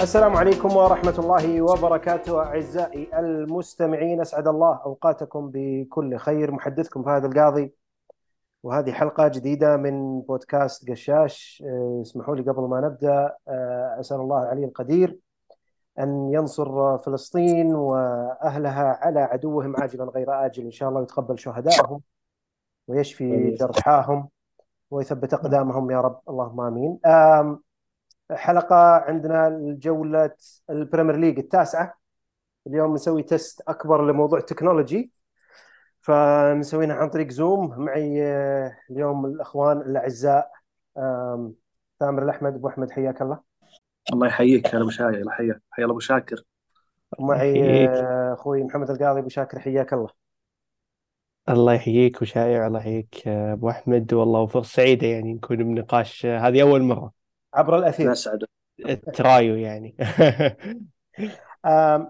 السلام عليكم ورحمة الله وبركاته أعزائي المستمعين أسعد الله أوقاتكم بكل خير. محدثكم فهد القاضي وهذه حلقة جديدة من بودكاست قشاش. أه، اسمحوا لي قبل ما نبدأ أه، أسأل الله العلي القدير أن ينصر فلسطين وأهلها على عدوهم عاجلا غير آجل إن شاء الله ويتقبل شهدائهم ويشفي جرحاهم ويثبت أقدامهم يا رب. اللهم آمين. آم، حلقة عندنا الجولة ال Premier League التاسعة. اليوم نسوي test أكبر لموضوع ال technology فمسوينها عن طريق Zoom. معي آه، اليوم الأخوان الأعزاء آم، ثامر الأحمد أبو أحمد حياك الله. الله يحييك يا أبو الله يحييك حيا الله أبو شاكر. ومعي يحييك. آه، أخوي محمد القاضي أبو شاكر حياك الله. الله يحييك وشايع الله يحييك يا أبو أحمد والله وفرصه سعيدة يعني نكون بنقاش هذه أول مرة. عبر الأثير. نسعد. ترايو يعني.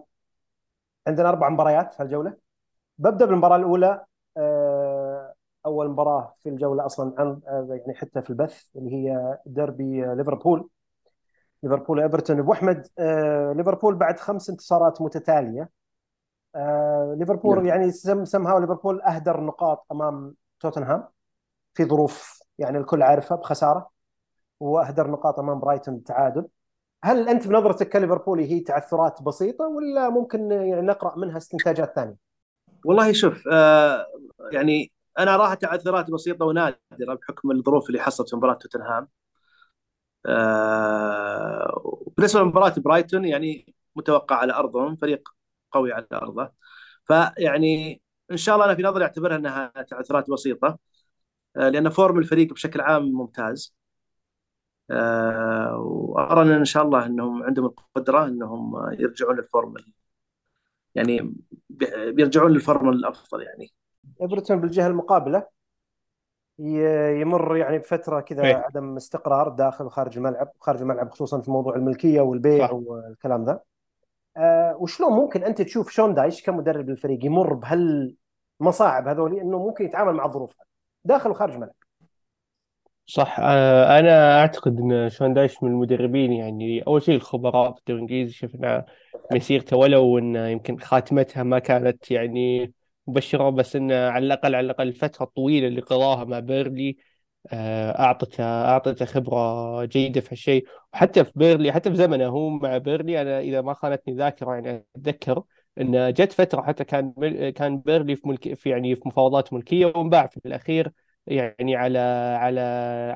عندنا أربع مباريات في الجولة ببدأ بالمباراة الأولى. آه، أول مباراة في الجولة أصلا عن آه، يعني حتى في البث اللي هي ديربي آه، ليفربول. ليفربول إيفرتون ابو احمد ليفربول بعد خمس انتصارات متتالية. ليفربول نعم. يعني سم سمها ليفربول أهدر نقاط أمام توتنهام. في ظروف يعني الكل عارفها بخسارة. وأهدر نقاط أمام برايتون تعادل هل أنت بنظرتك كليفربولي هي تعثرات بسيطة ولا ممكن يعني نقرأ منها استنتاجات ثانية؟ والله شوف آه يعني أنا اراها تعثرات بسيطة ونادرة بحكم الظروف اللي حصلت في مباراة توتنهام. آه بالنسبة لمباراة برايتون يعني متوقع على أرضهم فريق قوي على أرضه. فيعني إن شاء الله أنا في نظري أعتبرها أنها تعثرات بسيطة آه لأن form الفريق بشكل عام ممتاز. وأرى إن شاء الله إنهم عندهم القدرة إنهم يرجعون لل form يعني بي- بيرجعون لل form الأفضل يعني. إيفرتون بالجهة المقابلة يمر يعني بفترة كذا إيه. عدم استقرار داخل وخارج الملعب خارج الملعب خصوصا في موضوع الملكية والبيع صح. والكلام ذا. آه وشلون ممكن أنت تشوف شون دايش كمدرب للفريق يمر بهالمصاعب هذولي إنه ممكن يتعامل مع الظروف داخل وخارج الملعب؟ صح. آه، أنا أعتقد إن شون دايش من المدربين يعني أول شيء الخبراء في الدوري الانجليزي شفنا مسيرته ولو إن يمكن خاتمتها ما كانت يعني مبشرة بس انه على الأقل على الأقل الفترة الطويلة اللي قضاها مع بيرلي آه، أعطته أعطته خبرة جيدة في هالشيء. وحتى في بيرنلي حتى في زمنه هو مع بيرنلي أنا إذا ما خانتني ذاكرة يعني أتذكر إن جت فترة حتى كان كان بيرنلي في ملك في يعني في مفاوضات ملكية وانباع في الأخير. يعني على على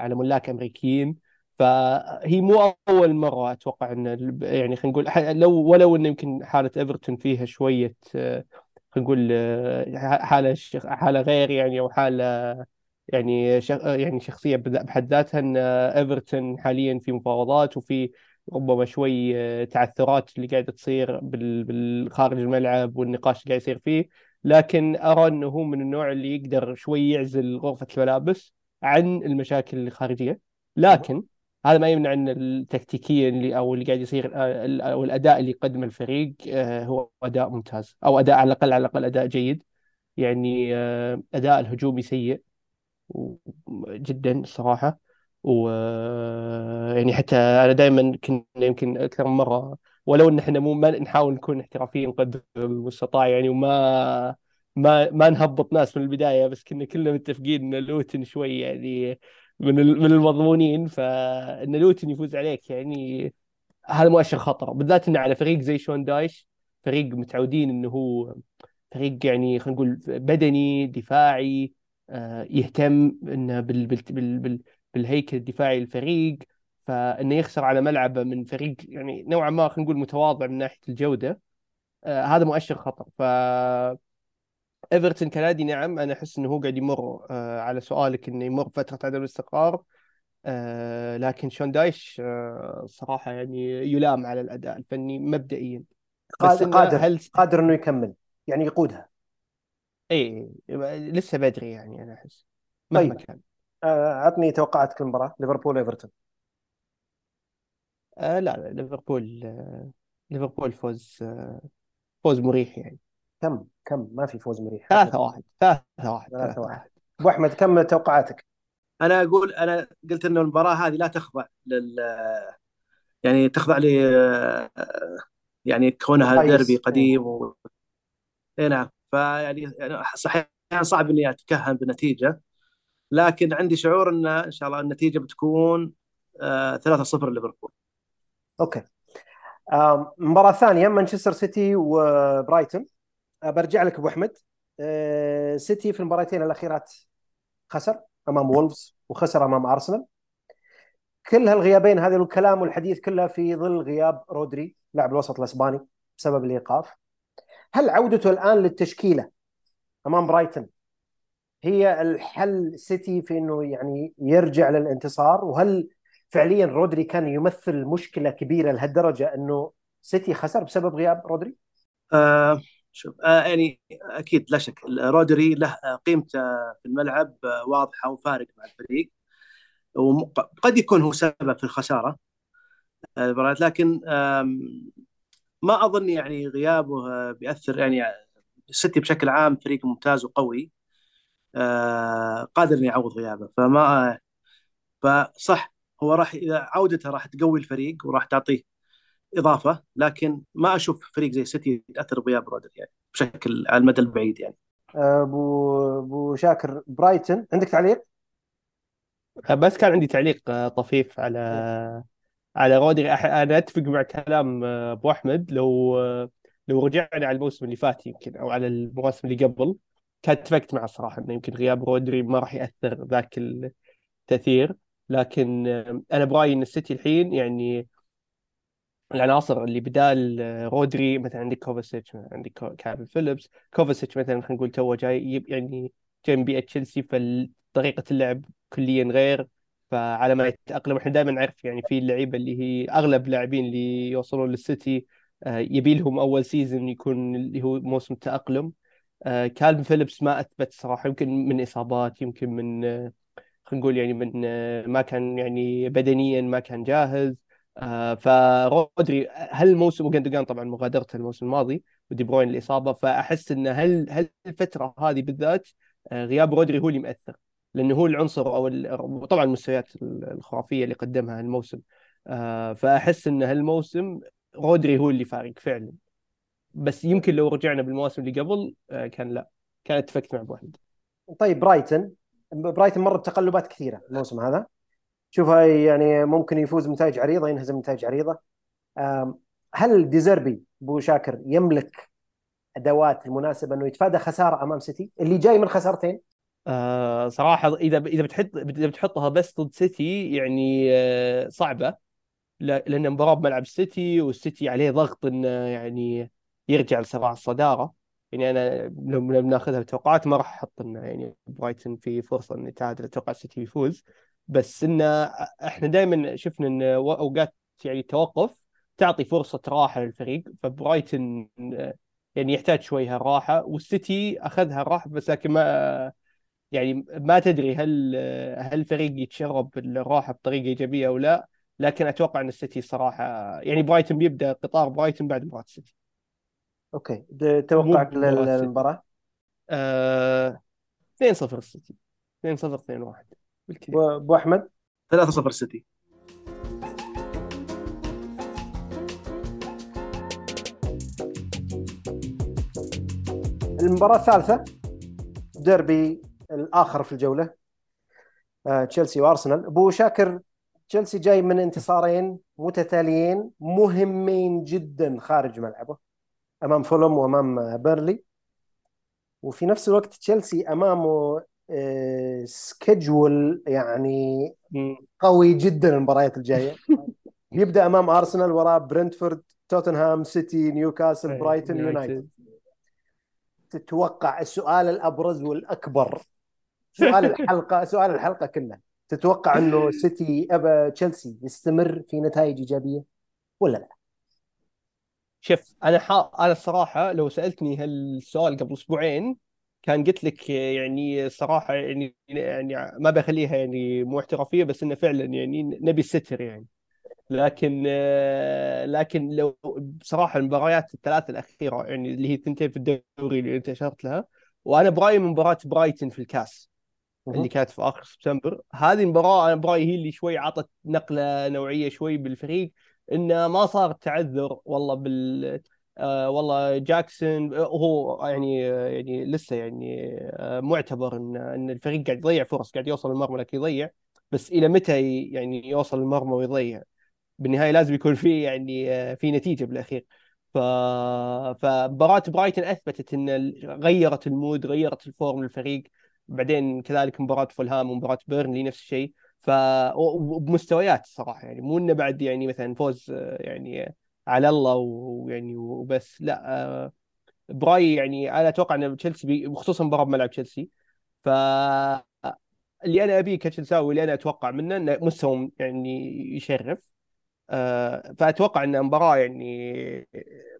على ملاك أمريكيين. فهي مو أول مرة أتوقع إن يعني خلينا نقول لو ولو انه يمكن حالة إيفرتون فيها شوية خلينا نقول حالة حالة غير يعني أو حالة يعني يعني شخصية بحد ذاتها إن إيفرتون حاليا في مفاوضات وفي ربما شوي تعثرات اللي قاعدة تصير بال- بالخارج الملعب والنقاش اللي قاعد يصير فيه. لكن أرى إنه هو من النوع اللي يقدر شوي يعزل غرفة الملابس عن المشاكل الخارجية. لكن هذا ما يمنع إن التكتيكيا اللي أو اللي قاعد يصير آه، أو الأداء اللي يقدمه الفريق آه، هو أداء ممتاز. أو أداء على الأقل على الأقل أداء جيد. يعني آه، أداء الهجومي سيء جدا الصراحة و يعني حتى أنا دائما كنا يمكن أكثر من مرة ولو إن إحنا مو ما نحاول نكون احترافيين قدر المستطاع يعني وما ما ما نهبط ناس من البداية بس كنا كلنا متفقين إن لوتن شوي يعني من من المضمونين فإن لوتن يفوز عليك يعني هذا مؤشر خطر. بالذات إنه على فريق زي شون دايش فريق متعودين إنه هو فريق يعني خلينا نقول بدني دفاعي آه، يهتم إنه بال بال بال بالهيكل الدفاعي للفريق. فإنه يخسر على ملعبه من فريق يعني نوعا ما خلينا نقول متواضع من ناحية الجودة. آه، هذا مؤشر خطر. ف إيفرتون كنادي نعم أنا أحس إنه هو قاعد يمر آه، على سؤالك إنه يمر فترة عدم الاستقرار. آه، لكن شون دايش آه، صراحة يعني يلام على الأداء الفني مبدئيا. بس قادر هل قادر إنه يكمل يعني يقودها. اي لسه بدري يعني أنا أحس مهما طيب. كان. آه، عطني توقعاتك المباراه ليفربول إيفرتون. آه لا لا ليفربول آه ليفربول فوز آه فوز مريح يعني. كم كم؟ ما في فوز مريح ثلاثة واحد ثلاثة واحد ثلاثة ثلاثة واحد. واحد ابو أحمد كم توقعاتك؟ أنا أقول أنا قلت انه المباراة هذه لا تخضع لل يعني تخضع ل يعني كونها. ديربي قديم و... اي نعم. فيعني يعني صحيح صعب إني أتكهن بنتيجة لكن عندي شعور إن إن شاء الله النتيجة بتكون آه 3-0 ليفربول. okay. مباراة ثانية مانشستر سيتي وبرايتون. آه، برجع لك أبو أحمد. آه، سيتي في المباراتين الأخيرات خسر أمام وولفز وخسر أمام أرسنال. كل هالغيابين هذا الكلام والحديث كله في ظل غياب رودري لاعب الوسط الأسباني بسبب الإيقاف. هل عودته الآن للتشكيلة أمام برايتون هي الحل سيتي في إنه يعني يرجع للانتصار؟ وهل فعليا رودري كان يمثل مشكلة كبيرة لهالدرجة إنه سيتي خسر بسبب غياب رودري؟ آه شوف آه يعني أكيد لا شك. رودري له قيمته في الملعب آه، واضحة وفارق مع الفريق. وقد يكون هو سبب في الخسارة آه، المباراة لكن ما أظن يعني غيابه آه، بيأثر. يعني السيتي بشكل عام فريق ممتاز وقوي آه، قادر إنه يعوض غيابه. فما فصح هو راح إذا عودته راح تقوي الفريق وراح تعطيه إضافة لكن ما أشوف فريق زي السيتي يتأثر بغياب رودري يعني بشكل على المدى البعيد يعني. آه، ابو أبو شاكر برايتون عندك تعليق؟ بس كان عندي تعليق آه، طفيف على على رودري. أح- أنا أتفق مع كلام آه، أبو أحمد. لو آه، لو رجعنا على الموسم اللي فات يمكن أو على المواسم اللي قبل كان اتفقت معه صراحة إنه يمكن غياب رودري ما راح يأثر ذاك التأثير. لكن أنا برايي إن السيتي الحين يعني العناصر اللي بدال آه، رودري مثلا عندك كوفاسيتش عندك كالفن فيليبس. كوفاسيتش مثلا خلينا نقول تو جاي يعني جاي من بيئة تشيلسي فطريقة اللعب كليا غير. فعلى ما يتأقلم إحنا دائما نعرف يعني في اللعيبة اللي هي أغلب اللاعبين اللي يوصلون للسيتي آه، يبي لهم أول season يكون اللي هو موسم تأقلم. آه، كالفن فيليبس ما أثبت صراحة يمكن من إصابات يمكن من خلينا نقول يعني من آه، ما كان يعني بدنيا ما كان جاهز. آه، فرودري هل الموسم وجندوجان طبعا مغادرته الموسم الماضي ودي بروين الإصابة فأحس إن هل هل الفترة هذه بالذات آه، غياب رودري هو اللي مؤثر لأنه هو العنصر أو طبعا المستويات الخرافية اللي قدمها الموسم. فأحس إن هالموسم رودري هو اللي فارق فعلا. بس يمكن لو رجعنا بالمواسم اللي قبل كان لا كان اتفقت مع ابو طيب برايتون برايتون مر بتقلبات كثيرة الموسم هذا. شوفها يعني ممكن يفوز بنتائج عريضة ينهزم بنتائج عريضة. هل دي زيربي ابو شاكر يملك أدوات المناسبة إنه يتفادى خسارة أمام سيتي؟ اللي جاي من خسارتين؟ آه صراحة إذا إذا بتحط إذا بتحطها بس ضد سيتي يعني آه صعبة. لا- لأن مباراة بملعب السيتي والسيتي عليه ضغط إنه يعني يرجع لصراع الصدارة. يعني أنا لو بناخذها بتوقعات ما راح أحط إنه يعني برايتون في فرصة إنه يتعادل أتوقع السيتي يفوز بس إنه إحنا دائما شفنا إن أوقات يعني التوقف تعطي فرصة راحة للفريق فبرايتون يعني يحتاج شوي هالراحة والسيتي أخذها الراحة بس لكن ما يعني ما تدري هل هل الفريق يتشرب الراحه بطريقة إيجابية أو لا لكن أتوقع إن السيتي صراحة يعني برايتون بيبدأ قطار برايتون بعد مباراة السيتي. okay. توقعك. للمباراة؟ آه 2-0 السيتي 2-0 2-1 بالكثير أبو أحمد؟ 3-0 السيتي المباراة الثالثة ديربي الآخر في الجولة. آه، تشيلسي وأرسنال. أبو شاكر تشيلسي جاي من انتصارين متتاليين مهمين جدا خارج ملعبه. أمام فولهام وأمام آه، بيرنلي وفي نفس الوقت تشيلسي أمامه آه، schedule يعني مم. قوي جدا المباريات الجاية يبدأ أمام أرسنال وراه برنتفورد توتنهام سيتي نيوكاسل برايتون يونايتد تتوقع السؤال الأبرز والأكبر سؤال الحلقة سؤال الحلقة كلها تتوقع إنه سيتي آه تشيلسي يستمر في نتائج إيجابية ولا لا؟ شوف أنا حا... أنا الصراحه لو سألتني هالسؤال قبل أسبوعين كان قلت لك يعني صراحة يعني يعني ما بخليها يعني مو احترافية بس إنه فعلا يعني نبي الستر يعني. لكن لكن لو بصراحه المباريات الثلاث الأخيرة يعني اللي هي الثنتين في الدوري اللي أنت أشرت لها وأنا برايي من مباراة برايتن في الكاس اللي كانت في آخر سبتمبر. هذه المباراة أنا برايي هي اللي شوي عطت نقلة نوعية شوي بالفريق. إنه ما صار تعذر والله بال آه والله جاكسون هو يعني يعني لسه يعني آه معتبر إن إن الفريق قاعد يضيع فرص قاعد يوصل المرمى لكن يضيع. بس إلى متى يعني يوصل المرمى ويضيع؟ بالنهاية لازم يكون في يعني آه في نتيجة بالأخير. ف فمباراة برايتون أثبتت إن غيرت ال mood غيرت ال form للفريق. بعدين كذلك مباراة فولهام ومباراة بيرنلي نفس الشيء. ف وبمستويات صراحة يعني مو إنه بعد يعني مثلا فوز آه، يعني على الله ويعني وبس لا آه، براي يعني أنا أتوقع إن تشيلسي وخصوصا مباراه بملعب تشيلسي. ف اللي أنا أبيه كتشيلساوي واللي أنا أتوقع منه انه مستوى يعني يشرف آه، فأتوقع إن المباراه يعني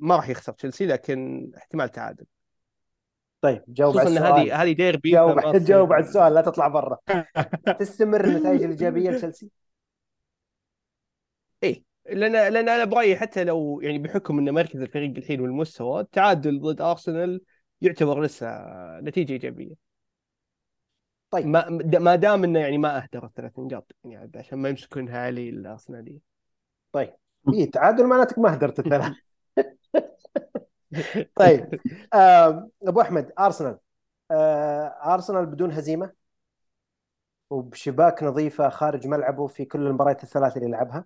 ما راح يخسر تشيلسي لكن احتمال تعادل. طيب جاوب على السؤال هذه هذه ديربي جاوب جاوب على السؤال لا تطلع برا. تستمر النتائج الإيجابية لتشيلسي؟ إيه لأن لأن أنا برأيي حتى لو يعني بحكم إن مركز الفريق الحين والمستوى التعادل ضد أرسنال يعتبر لسه نتيجة إيجابية. طيب. ما ما دام إنه يعني ما أهدر الثلاث نقاط يعني عشان ما يمسكونها علي الأرسنالية. طيب. اي تعادل معناتك ما هدرت الثلاث. طيب أبو أحمد أرسنال. آه، أرسنال بدون هزيمة وبشباك نظيفة خارج ملعبه في كل المباريات الثلاث اللي لعبها.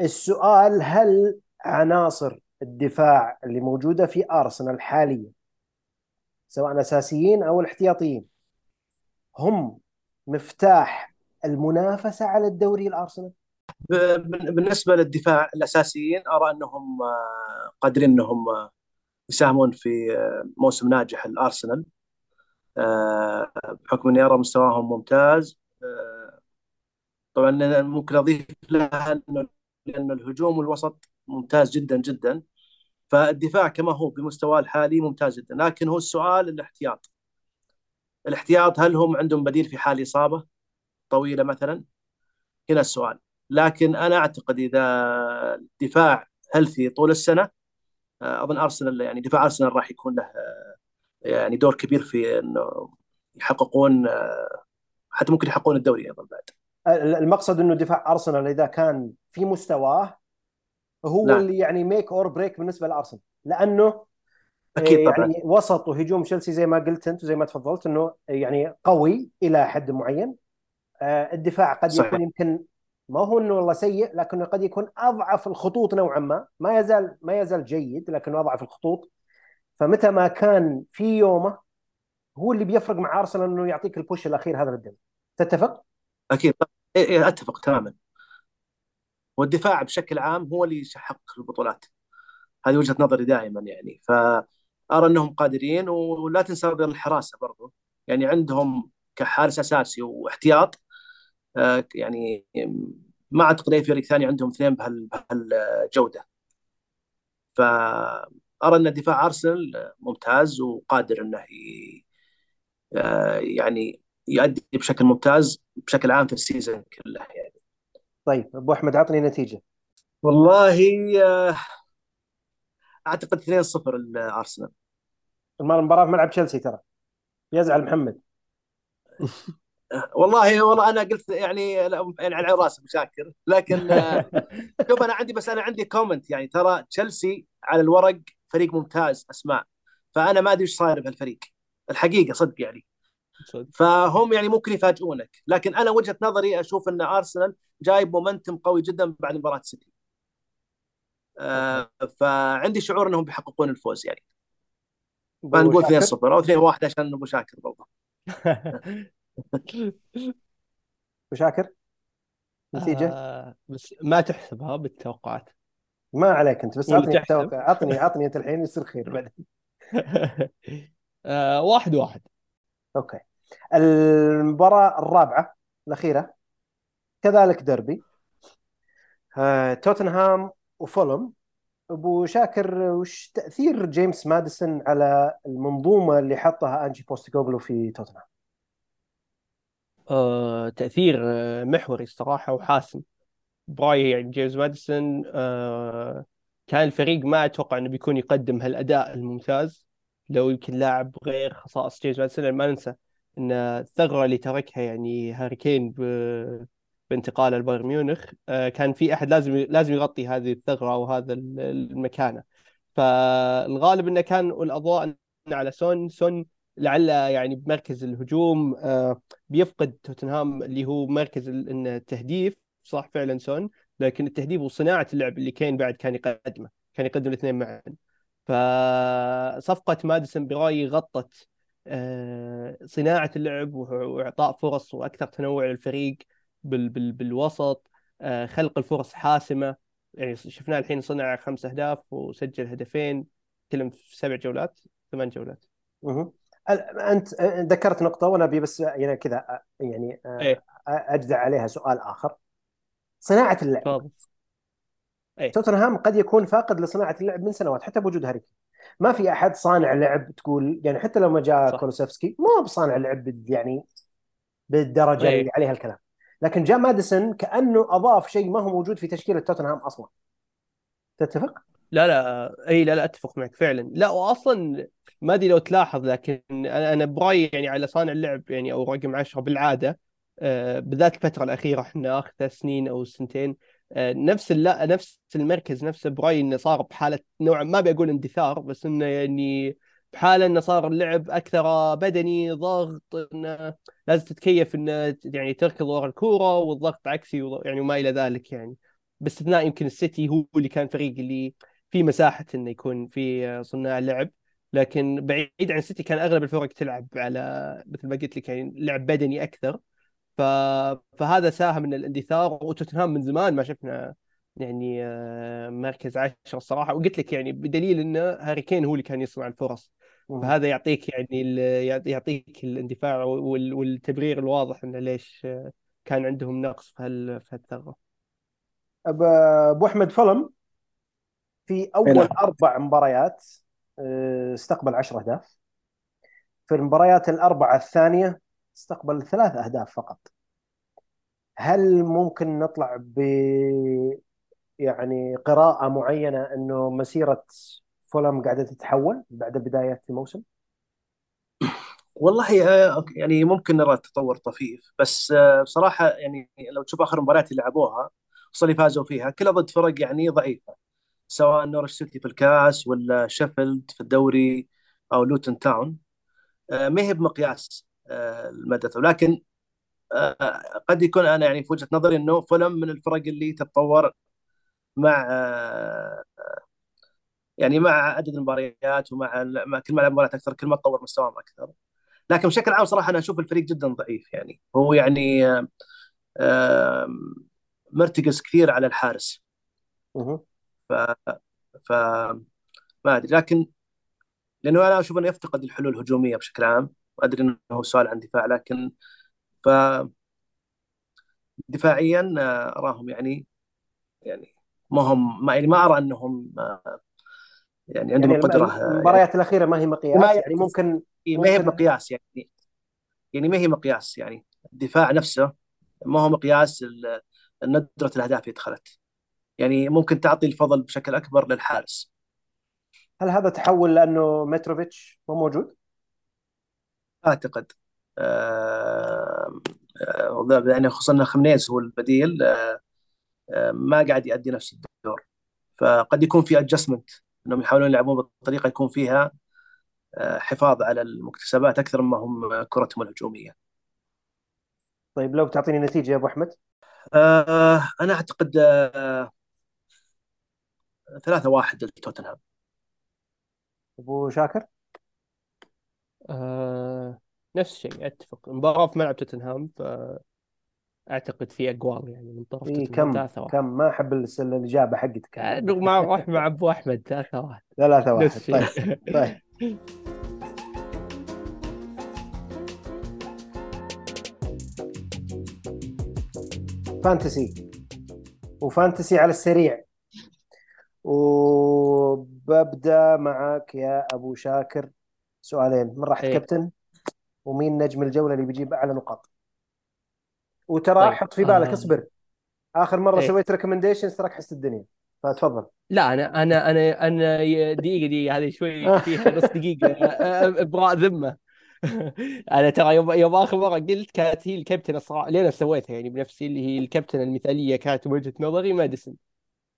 السؤال هل عناصر الدفاع اللي موجودة في أرسنال حاليا سواء أساسيين أو الاحتياطيين هم مفتاح المنافسة على الدوري الأرسنال؟ بالنسبة للدفاع الأساسيين أرى أنهم آه، قادرين أنهم آه، يساهمون في آه، موسم ناجح الأرسنال. آه، بحكم اني ارى مستواهم ممتاز. آه، طبعا ممكن أضيف لها انه لأن الهجوم والوسط ممتاز جدا جدا. فالدفاع كما هو بمستواه الحالي ممتاز جدا. لكن هو السؤال الاحتياط. الاحتياط هل هم عندهم بديل في حال إصابة طويلة مثلا؟ هنا السؤال. لكن أنا أعتقد إذا الدفاع healthy طول السنة أظن أرسنال يعني دفاع أرسنال راح يكون له آه، يعني دور كبير في إنه يحققون آه، حتى ممكن يحققون الدوري أيضا بعد المقصد إنه دفاع أرسنال إذا كان في مستواه هو نعم. اللي يعني make or break بالنسبة لأرسنال لأنه أكيد آه، طبعا يعني وسط وهجوم تشيلسي زي ما قلت أنت وزي ما تفضلت إنه يعني قوي إلى حد معين آه، الدفاع قد صحيح. يكون يمكن ما هو إنه والله سيء لكنه قد يكون أضعف الخطوط نوعا ما. ما يزال ما يزال جيد لكنه أضعف الخطوط. فمتى ما كان في يومه هو اللي بيفرق مع أرسنال إنه يعطيك البوش الأخير هذا للدوري تتفق؟ أكيد. إيه إيه أتفق تماما. والدفاع بشكل عام هو اللي يحقق البطولات. هذه وجهة نظري دائما يعني. فأرى أنهم قادرين ولا تنسى أيضاً الحراسة برضو. يعني عندهم كحارس أساسي واحتياط يعني ما أعتقد أي فريق ثاني عندهم اثنين بهال- بهالجودة. فأرى أن دفاع أرسنال ممتاز وقادر أنه ي- آه، يعني يؤدي بشكل ممتاز بشكل عام في السيزون كله يعني. طيب أبو أحمد عطني نتيجة. والله آه، أعتقد 2-0 الأرسنال المباراة في ملعب تشيلسي ترى. يزعل محمد. والله والله أنا قلت يعني لا، يعني على راسي أبو شاكر لكن آه، شوف أنا عندي بس أنا عندي comment يعني ترى تشيلسي على الورق فريق ممتاز أسماء. فأنا ما أدري إيش صاير بهالفريق. الحقيقة صدق يعني. صدق. فهم يعني ممكن يفاجئونك. لكن أنا وجهة نظري أشوف إن ارسنال جايب momentum قوي جدا بعد مباراة سيتي آه فعندي شعور إنهم بيحققون الفوز يعني. فنقول شاكر؟ 2-0 أو 2-1 عشان أبو شاكر برضه. ابو شاكر نتيجه آه بس ما تحسبها بالتوقعات. ما عليك أنت بس عطني تحسب. توقع عطني عطني أنت الحين يصير خير بعدين. آه واحد واحد. أوكي. المباراة الرابعة الأخيرة كذلك ديربي. آه، توتنهام وفولهام. أبو شاكر وش تأثير جيمس ماديسون على المنظومة اللي حطها أنجي بوستيكوغلو في توتنهام؟ آه تأثير آه، محوري الصراحة وحاسم. برايي يعني جيمس ماديسون آه كان الفريق ما أتوقع أنه بيكون يقدم هالأداء الممتاز. لو يمكن لاعب غير خصائص جيمس ماديسون ما ننسى أن الثغرة اللي تركها يعني هاري كين ب بانتقاله ميونخ كان في أحد لازم لازم يغطي هذه الثغرة أو هذا ال- المكانة. فالغالب إنه كان الاضواء على سون سون لعل يعني بمركز الهجوم آه، بيفقد توتنهام اللي هو مركز التهديف صح فعلا سون؟ لكن التهديف وصناعة اللعب اللي كين بعد كان يقدمه كان يقدم الاثنين معا. فصفقة ماديسون برايي غطت آه، صناعة اللعب وإعطاء فرص وأكثر تنوع للفريق بال بال بالوسط آه، خلق الفرص حاسمة. يعني شفناه الحين صنع خمس أهداف وسجل هدفين كلهم في سبع جولات ثمان جولات. أنت ذكرت نقطة وأنا أبي بس يعني كذا يعني إيه. اجزع عليها سؤال آخر. صناعة اللعب. إيه. توتنهام قد يكون فاقد لصناعة اللعب من سنوات حتى بوجود هاري. ما في أحد صانع لعب تقول يعني حتى لما جاء صح. كولوسفسكي ما هو بصانع لعب يعني بالدرجة اللي إيه عليها الكلام. لكن جاء ماديسون كأنه أضاف شيء ما هو موجود في تشكيلة توتنهام أصلا. تتفق؟ لا لا إي لا لا أتفق معك فعلا. لا واصلا ما أدري لو تلاحظ لكن أنا أنا برايي يعني على صانع اللعب يعني أو رقم 10 بالعادة آه، بالذات الفترة الأخيرة إحنا آخر سنين أو سنتين آه، نفس لا نفس المركز نفسه برايي إنه صار بحالة نوعا ما بقول اندثار بس إنه يعني بحالة إنه صار اللعب أكثر بدني ضغط إنه لازم تتكيف إنه يعني تركض ورا الكورة والضغط عكسي يعني وما إلى ذلك يعني. باستثناء يمكن السيتي هو اللي كان فريق اللي في مساحة إنه يكون في صناع لعب لكن بعيد عن السيتي كان أغلب الفرق تلعب على مثل ما قلت لك يعني لعب بدني أكثر. ف... فهذا ساهم من الاندثار وتوتنهام من زمان ما شفنا يعني آه، مركز عشرة الصراحة. وقلت لك يعني بدليل إنه هاري كين هو اللي كان يصنع الفرص. فهذا يعطيك يعني ال... يعطيك الاندفاع وال... والتبرير الواضح إنه ليش كان عندهم نقص في هال... في هالثغرة. أبو أحمد فلم. في اي أول نعم. أربع مباريات آه، استقبل 10 أهداف. في المباريات الأربعة الثانية استقبل ثلاث أهداف فقط. هل ممكن نطلع ب يعني قراءة معينة إنه مسيرة فولم قاعدة تتحول بعد بداية الموسم؟ والله آه، يعني ممكن نرى تطور طفيف بس آه، بصراحة يعني لو تشوف آخر مباريات اللي لعبوها خصوصا اللي فازوا فيها كلها ضد فرق يعني ضعيفة. سواء نورwich سيتي في الكاس ولا شيفيلد في الدوري أو لوتون تاون. آه، ما هي بمقياس آه، المدى؟ ولكن آه، قد يكون أنا يعني في وجهة نظري أنه فولم من الفرق اللي تتطور مع يعني مع عدد المباريات ومع مع كل ما لعب مباريات أكثر كل ما تطور مستواهم أكثر. لكن بشكل عام صراحة أنا أشوف الفريق جدا ضعيف يعني. هو يعني مرتكز كثير على الحارس. ف ف ما أدري. لكن لأنه أنا أشوف أنه يفتقد الحلول الهجومية بشكل عام وأدري إنه هو سؤال عن دفاع لكن ف دفاعيا آه، أراهم يعني يعني ما هم ما يعني ما أرى أنهم آه، يعني عندهم يعني الم- القدره آه، يعني المباريات الأخيرة ما هي ما مقياس يعني ممكن ما هي ممكن بمقياس يعني يعني ما هي مقياس يعني. الدفاع نفسه ما هو مقياس ال- ندرة الأهداف اللي دخلت. يعني ممكن تعطي الفضل بشكل أكبر للحارس هل هذا تحول لأنه متروفيتش مو موجود؟ آه، آه، يعني خصوصا أن خمينيز هو البديل آه، آه، ما قاعد يؤدي نفس الدور فقد يكون في ادجستمنت إنهم يحاولون يلعبون بطريقة يكون فيها آه، حفاظ على المكتسبات أكثر ما هم كرتهم الهجومية. طيب لو تعطيني نتيجة يا أبو أحمد آه، أنا أعتقد آه، ثلاثة واحد لتوتنهام أبو شاكر؟ آه نفس الشيء أتفق. مباراة في ملعب توتنهام فأعتقد في أقوال يعني من طرف إيه توتنهام كم ثلاثة واحد. كم؟ ما أحب الس- الإجابة حقتك. آه، مع روح مع أبو أحمد ثلاثة واحد. ثلاثة واحد. نفس طيب الشيء طيب. Fantasy. و Fantasy على السريع. وببدأ معك يا أبو شاكر سؤالين. من راح إيه. كابتن؟ ومين نجم الجولة اللي بيجيب أعلى نقاط؟ وترى طيب. حط في بالك آه. اصبر. آخر مرة إيه. سويت recommendations تراك حست الدنيا. فتفضل. لا أنا أنا أنا أنا دقيقة دقيقة هذه شوي فيها نص دقيقة. آه، ابراء ذمة أنا ترى يوم يوم آخر مرة قلت كانت هي الكابتن الصراحه اللي أنا سويتها يعني بنفسي اللي هي الكابتن المثالية كانت بوجهه نظري ماديسون.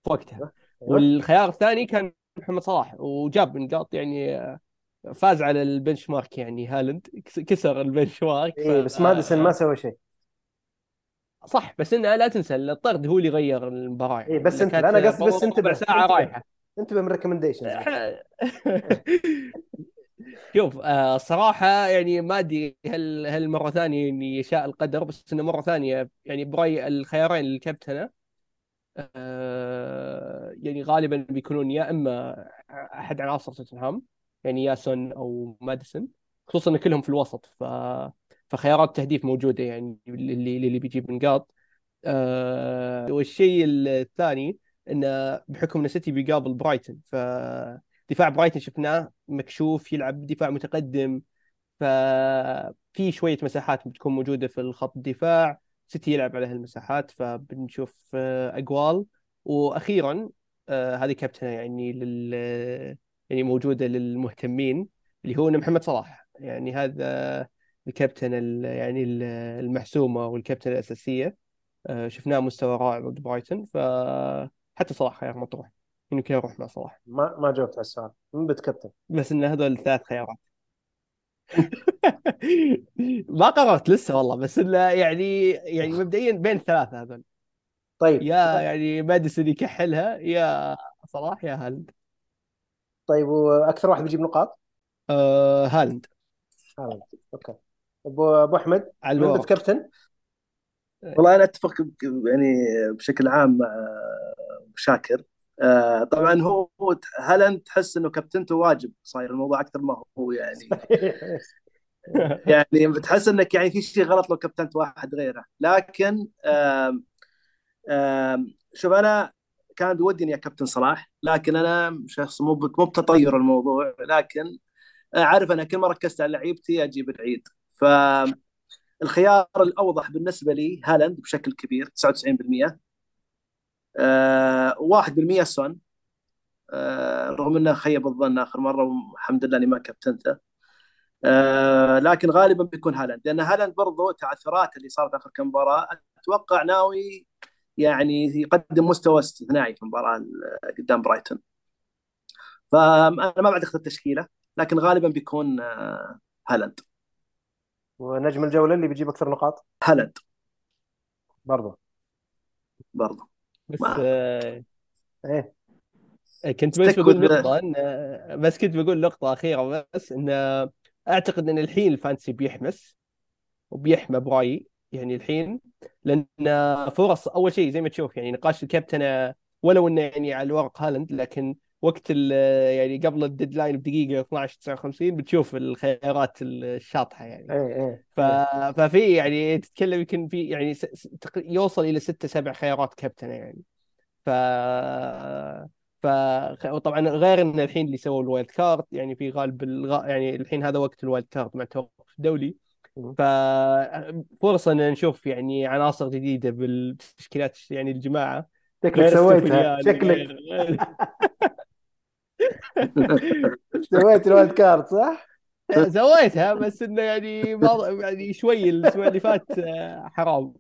في وقتها. أيوه. والخيار الثاني كان محمد صلاح وجاب نقاط يعني فاز على ال benchmark يعني هالاند. كس- كسر ال benchmark اي بس ماديسون ما سوى شيء. صح بس إنه لا تنسى الطرد هو اللي غير المباراة اي بس أنت أنا قصدي بس انتبه ساعة انتبه. رايحة. انتبه من recommendations شوف آه صراحة يعني ما أدري هل هل مرة ثانية إني يشاء القدر بس إنه مرة ثانية يعني برايي الخيارين آه يعني غالبا بيكونون يا إما أحد عناصر توتنهام يعني يا سون أو ماديسون خصوصا إن كلهم في الوسط ف فخيارات تهديف موجودة يعني اللي اللي بيجيب نقاط آه والشيء الثاني انه بحكم إن سيتي بيقابل برايتون فدفاع برايتون شفناه مكشوف يلعب دفاع متقدم ففي شوية مساحات بتكون موجودة في الخط الدفاع. سيتي يلعب على هالمساحات فبنشوف آه، اقوال وأخيرا آه، هذه كابتنة يعني لل يعني موجودة للمهتمين اللي هو محمد صلاح. يعني هذا الكابتن ال- يعني ال- المحسومة والكابتن الأساسية. آه، شفناه مستوى رائع ضد برايتون فحتى صلاح خيار مطروح. يمكن أروح مع صلاح. ما ما جاوبت على السؤال. من بتكابتن بس إن هذول الثلاث خيارات. ما قررت لسه والله بس إنه يعني يعني مبدئيا بين الثلاثة هذول. طيب. يا يعني ماديسون يكحلها يا صلاح يا هالاند. طيب وأكثر واحد بيجيب نقاط؟ آه هالاند. هالاند okay. أبو أبو أحمد على الورق بتكابتن والله أنا أتفق يعني بشكل عام مع شاكر. آه، طبعا هو هالاند تحس إنه كابتنته واجب؟ صاير الموضوع أكثر ما هو يعني. يعني بتحس إنك يعني في شيء غلط لو كابتنت واحد غيره. لكن آم آم شوف أنا كان بودي إني كابتن صلاح لكن أنا شخص مو مو بتطير الموضوع. لكن أعرف أنا كل ما ركزت على لعيبتي أجيب العيد. فالخيار الأوضح بالنسبة لي هالاند بشكل كبير 99% آه 1% سون. آه رغم إنه خيب الظن آخر مرة والحمد لله إني ما كابتنته. آه لكن غالبا بيكون هالاند. لأن هالاند برضو تعثرات اللي صارت آخر كم مباراة أتوقع ناوي يعني يقدم مستوى استثنائي في المباراة قدام برايتون. فأنا ما بعد اخذ التشكيلة لكن غالبا بيكون آه هالاند. ونجم الجولة اللي بيجيب أكثر نقاط؟ هالاند. برضو. برضو. بس آه إيه. كنت بس بقول نقطة إن بس كنت بقول نقطة أخيرة بس إن أعتقد إن الحين ال fantasy بيحمس وبيحمى برايي يعني الحين لأن فرص أول شيء زي ما تشوف يعني نقاش الكابتن ولو إنه يعني على الورق هالاند لكن وقت ال- يعني قبل ال deadline بدقيقة 12 59 بتشوف الخيارات الشاطحة يعني. إيه إيه ف... ففي يعني تتكلم يمكن في يعني س... يوصل إلى ستة سبع خيارات كابتنة يعني. ف ف وطبعا غير إن الحين اللي سووا ال wild card يعني في غالب الغ... يعني الحين هذا وقت ال wild card مع التوقف الدولي. مم. ففرصة إن نشوف يعني عناصر جديدة بالتشكيلات يعني الجماعة. شكلك سويتها. شكلك. سويت ال wild card صح؟ سويتها بس إنه يعني يعني شوي الأسبوع اللي فات آه، حرام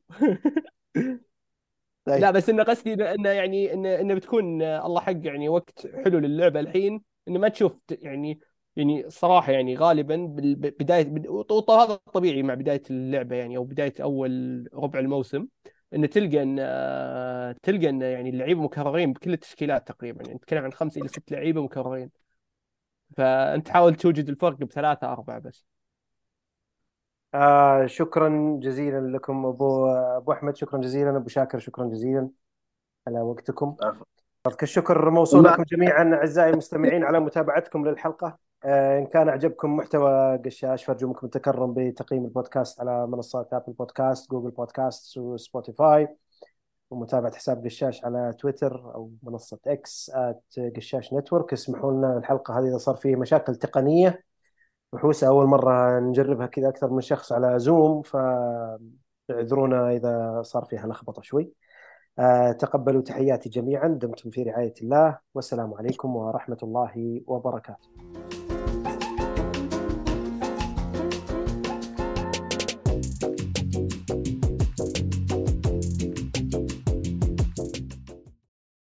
طيب. لا بس انه قصدي انه يعني انه انه بتكون آه، الله حق يعني وقت حلو للعبة الحين انه ما تشوف يعني يعني صراحة يعني غالبا بداية هذا طبيعي مع بداية اللعبة يعني أو بداية أول ربع الموسم انه تلقى إن آه، تلقى إن يعني اللعيبة مكررين بكل التشكيلات تقريبا. يعني نتكلم عن خمس إلى ست لعيبة مكررين. فأنت حاول توجد الفرق بثلاثة أربعة بس. آه شكرا جزيلا لكم أبو أبو أحمد. شكرا جزيلا. أبو شاكر شكرا جزيلا على وقتكم. الشكر موصول لكم جميعا أعزائي المستمعين على متابعتكم للحلقة. إن كان عجبكم محتوى قشاش فارجو منكم التكرم بتقييم البودكاست على منصات آبل بودكاست جوجل بودكاست وسبوتيفاي ومتابعة حساب قشاش على تويتر أو منصة إكس قشاش نتورك. اسمحوا لنا الحلقة هذه إذا صار فيه مشاكل تقنية. وحوسه أول مرة نجربها كذا أكثر من شخص على زوم فاعذرونا إذا صار فيها لخبطة شوي. آه، تقبلوا تحياتي جميعا. دمتم في رعاية الله. والسلام عليكم ورحمة الله وبركاته.